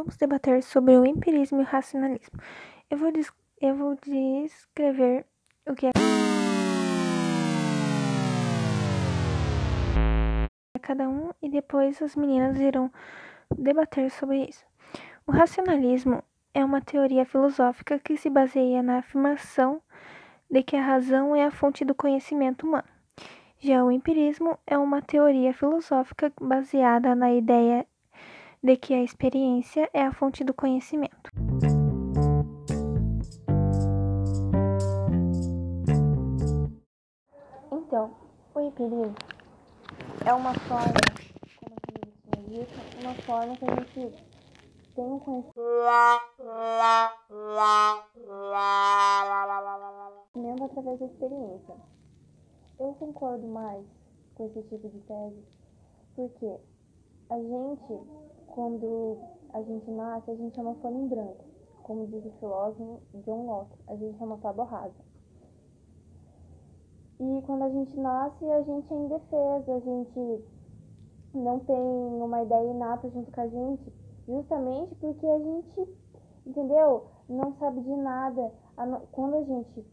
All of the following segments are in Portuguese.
Vamos debater sobre o empirismo e o racionalismo. Eu vou, eu vou descrever o que é cada um e depois as meninas irão debater sobre isso. O racionalismo é uma teoria filosófica que se baseia na afirmação de que a razão é a fonte do conhecimento humano. Já o empirismo é uma teoria filosófica baseada na ideia de que a experiência é a fonte do conhecimento. Então, o empirismo é uma forma, como a gente disse, uma forma que a gente tem um conhecimento através da experiência. Eu concordo mais com esse tipo de tese, porque a gente, quando a gente nasce, a gente é uma folha em branco, como diz o filósofo John Locke, a gente é uma tábua rasa. E quando a gente nasce, a gente é indefesa, a gente não tem uma ideia inata junto com a gente, justamente porque a gente, entendeu? Não sabe de nada. Quando a gente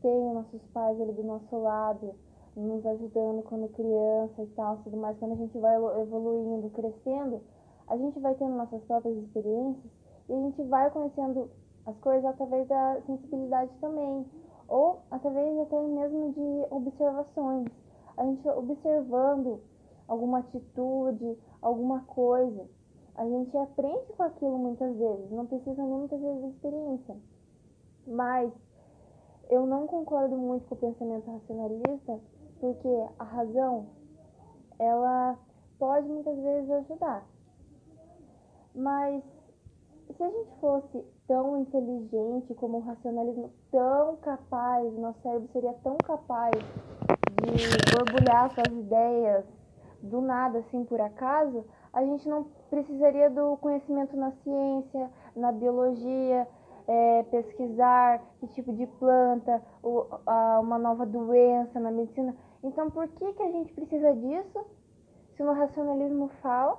tem nossos pais ali do nosso lado, nos ajudando quando criança e tal, tudo mais, quando a gente vai evoluindo, crescendo, a gente vai tendo nossas próprias experiências e a gente vai conhecendo as coisas através da sensibilidade também, ou através até mesmo de observações. A gente observando alguma atitude, alguma coisa, a gente aprende com aquilo muitas vezes, não precisa nem muitas vezes de experiência. Mas eu não concordo muito com o pensamento racionalista, porque a razão, ela pode muitas vezes ajudar. Mas se a gente fosse tão inteligente como o racionalismo, tão capaz, nosso cérebro seria tão capaz de borbulhar suas ideias do nada, assim, por acaso, a gente não precisaria do conhecimento na ciência, na biologia, é, pesquisar que tipo de planta, o, a, uma nova doença na medicina. Então, por que, que a gente precisa disso? Se no racionalismo fala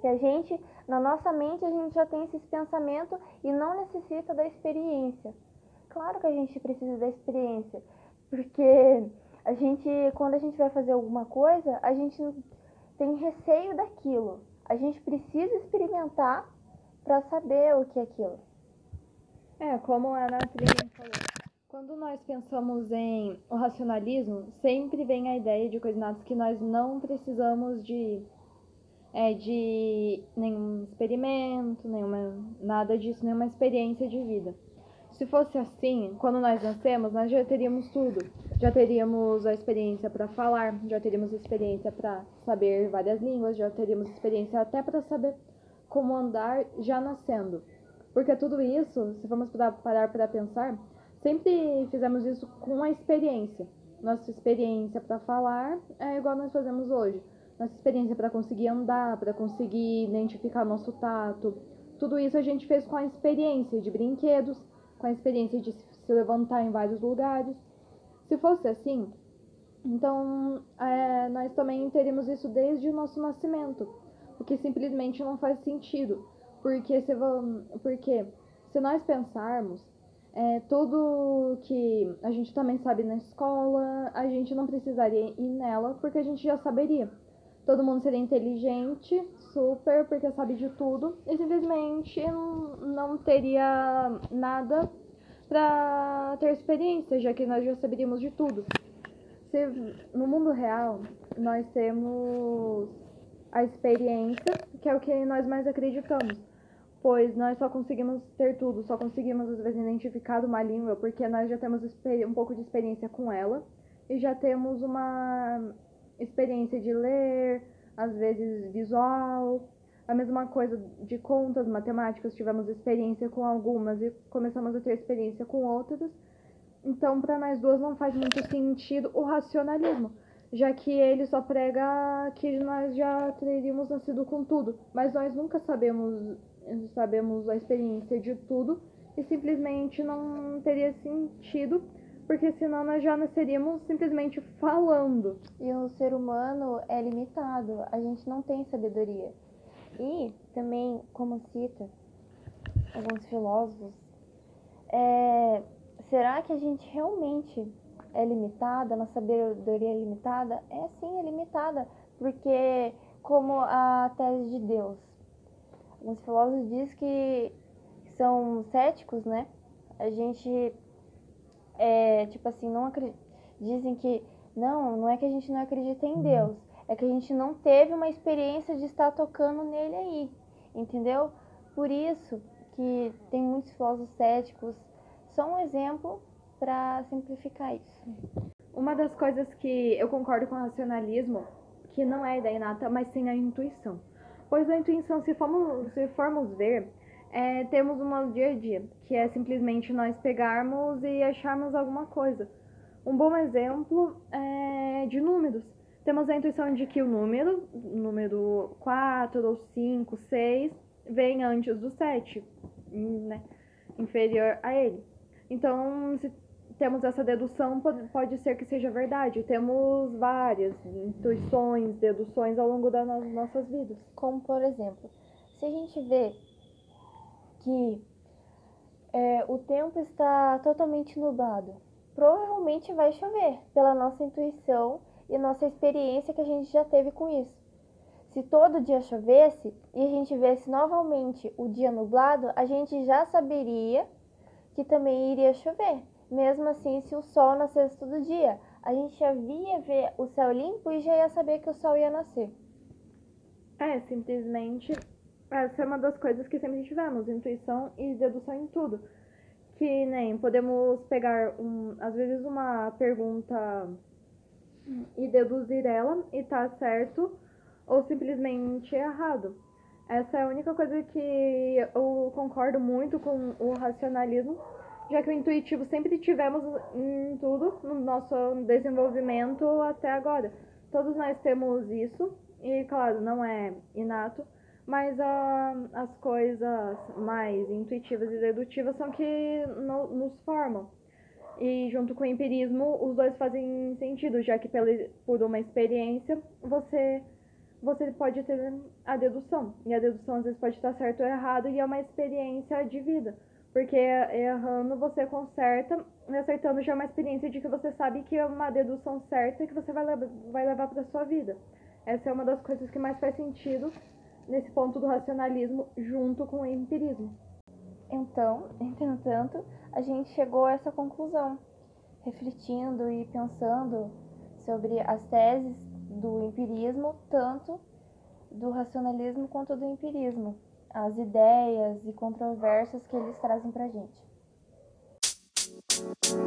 que a gente, na nossa mente, a gente já tem esses pensamentos e não necessita da experiência. Claro que a gente precisa da experiência, porque a gente, quando a gente vai fazer alguma coisa, a gente tem receio daquilo. A gente precisa experimentar para saber o que é aquilo. É, como a Ana Trillian falou. Quando nós pensamos em o racionalismo, sempre vem a ideia de coordenadas que nós não precisamos de, é, de nenhum experimento, nenhuma, nada disso, nenhuma experiência de vida. Se fosse assim, quando nós nascemos, nós já teríamos tudo. Já teríamos a experiência para falar, já teríamos experiência para saber várias línguas, já teríamos experiência até para saber como andar já nascendo. Porque tudo isso, se formos parar para pensar, sempre fizemos isso com a experiência. Nossa experiência para falar é igual nós fazemos hoje. Nossa experiência para conseguir andar, para conseguir identificar nosso tato. Tudo isso a gente fez com a experiência de brinquedos, com a experiência de se levantar em vários lugares. Se fosse assim, então é, nós também teríamos isso desde o nosso nascimento, o que simplesmente não faz sentido. Porque se, porque se nós pensarmos, é, tudo que a gente também sabe na escola, a gente não precisaria ir nela, porque a gente já saberia. Todo mundo seria inteligente, super, porque sabe de tudo, e simplesmente não teria nada para ter experiência, já que nós já saberíamos de tudo. Se, no mundo real, nós temos a experiência, que é o que nós mais acreditamos. Pois nós só conseguimos ter tudo, só conseguimos às vezes identificar uma língua porque nós já temos um pouco de experiência com ela. E já temos uma experiência de ler, às vezes visual, a mesma coisa de contas, matemáticas, tivemos experiência com algumas e começamos a ter experiência com outras. Então, para nós duas não faz muito sentido o racionalismo, já que ele só prega que nós já teríamos nascido com tudo, mas nós nunca sabemos sabemos a experiência de tudo e simplesmente não teria sentido, porque senão nós já nasceríamos simplesmente falando. E o ser humano é limitado, a gente não tem sabedoria. E também, como cita alguns filósofos, é, será que a gente realmente é limitada, nossa sabedoria é limitada? É sim, é limitada, porque como a tese de Deus. Alguns filósofos dizem que são céticos, né? A gente é, tipo assim, não acredita, dizem que não, não é que a gente não acredita em Deus, é que a gente não teve uma experiência de estar tocando nele aí, entendeu? Por isso que tem muitos filósofos céticos, só um exemplo para simplificar isso. Uma das coisas que eu concordo com o racionalismo, que não é a ideia inata, mas sim a intuição. Pois a intuição, se formos, se formos ver, é, temos uma dia a dia, que é simplesmente nós pegarmos e acharmos alguma coisa. Um bom exemplo é de números. Temos a intuição de que o número, número 4 ou 5, 6, vem antes do 7, né? inferior a ele. Então, se temos essa dedução, pode ser que seja verdade. Temos várias intuições, deduções ao longo das nossas vidas. Como, por exemplo, se a gente vê que é, o tempo está totalmente nublado, provavelmente vai chover, pela nossa intuição e nossa experiência que a gente já teve com isso. Se todo dia chovesse e a gente vesse novamente o dia nublado, a gente já saberia que também iria chover. Mesmo assim, se o sol nascesse todo dia, a gente já via ver o céu limpo e já ia saber que o sol ia nascer. É, simplesmente essa é uma das coisas que sempre tivemos, intuição e dedução em tudo. Que nem podemos pegar, um, às vezes, uma pergunta e deduzir ela e tá certo ou simplesmente errado. Essa é a única coisa que eu concordo muito com o racionalismo, já que o intuitivo sempre tivemos em tudo no nosso desenvolvimento até agora. Todos nós temos isso, e claro, não é inato, mas as coisas mais intuitivas e dedutivas são que no, nos formam. E junto com o empirismo, os dois fazem sentido, já que pela, por uma experiência você, você pode ter a dedução. E a dedução às vezes pode estar certo ou errado, e é uma experiência de vida. Porque errando você conserta, e acertando já é uma experiência de que você sabe que é uma dedução certa que você vai, vai levar para sua vida. Essa é uma das coisas que mais faz sentido nesse ponto do racionalismo junto com o empirismo. Então, entretanto, a gente chegou a essa conclusão, refletindo e pensando sobre as teses do empirismo, tanto do racionalismo quanto do empirismo, as ideias e controvérsias que eles trazem para a gente. Thank you.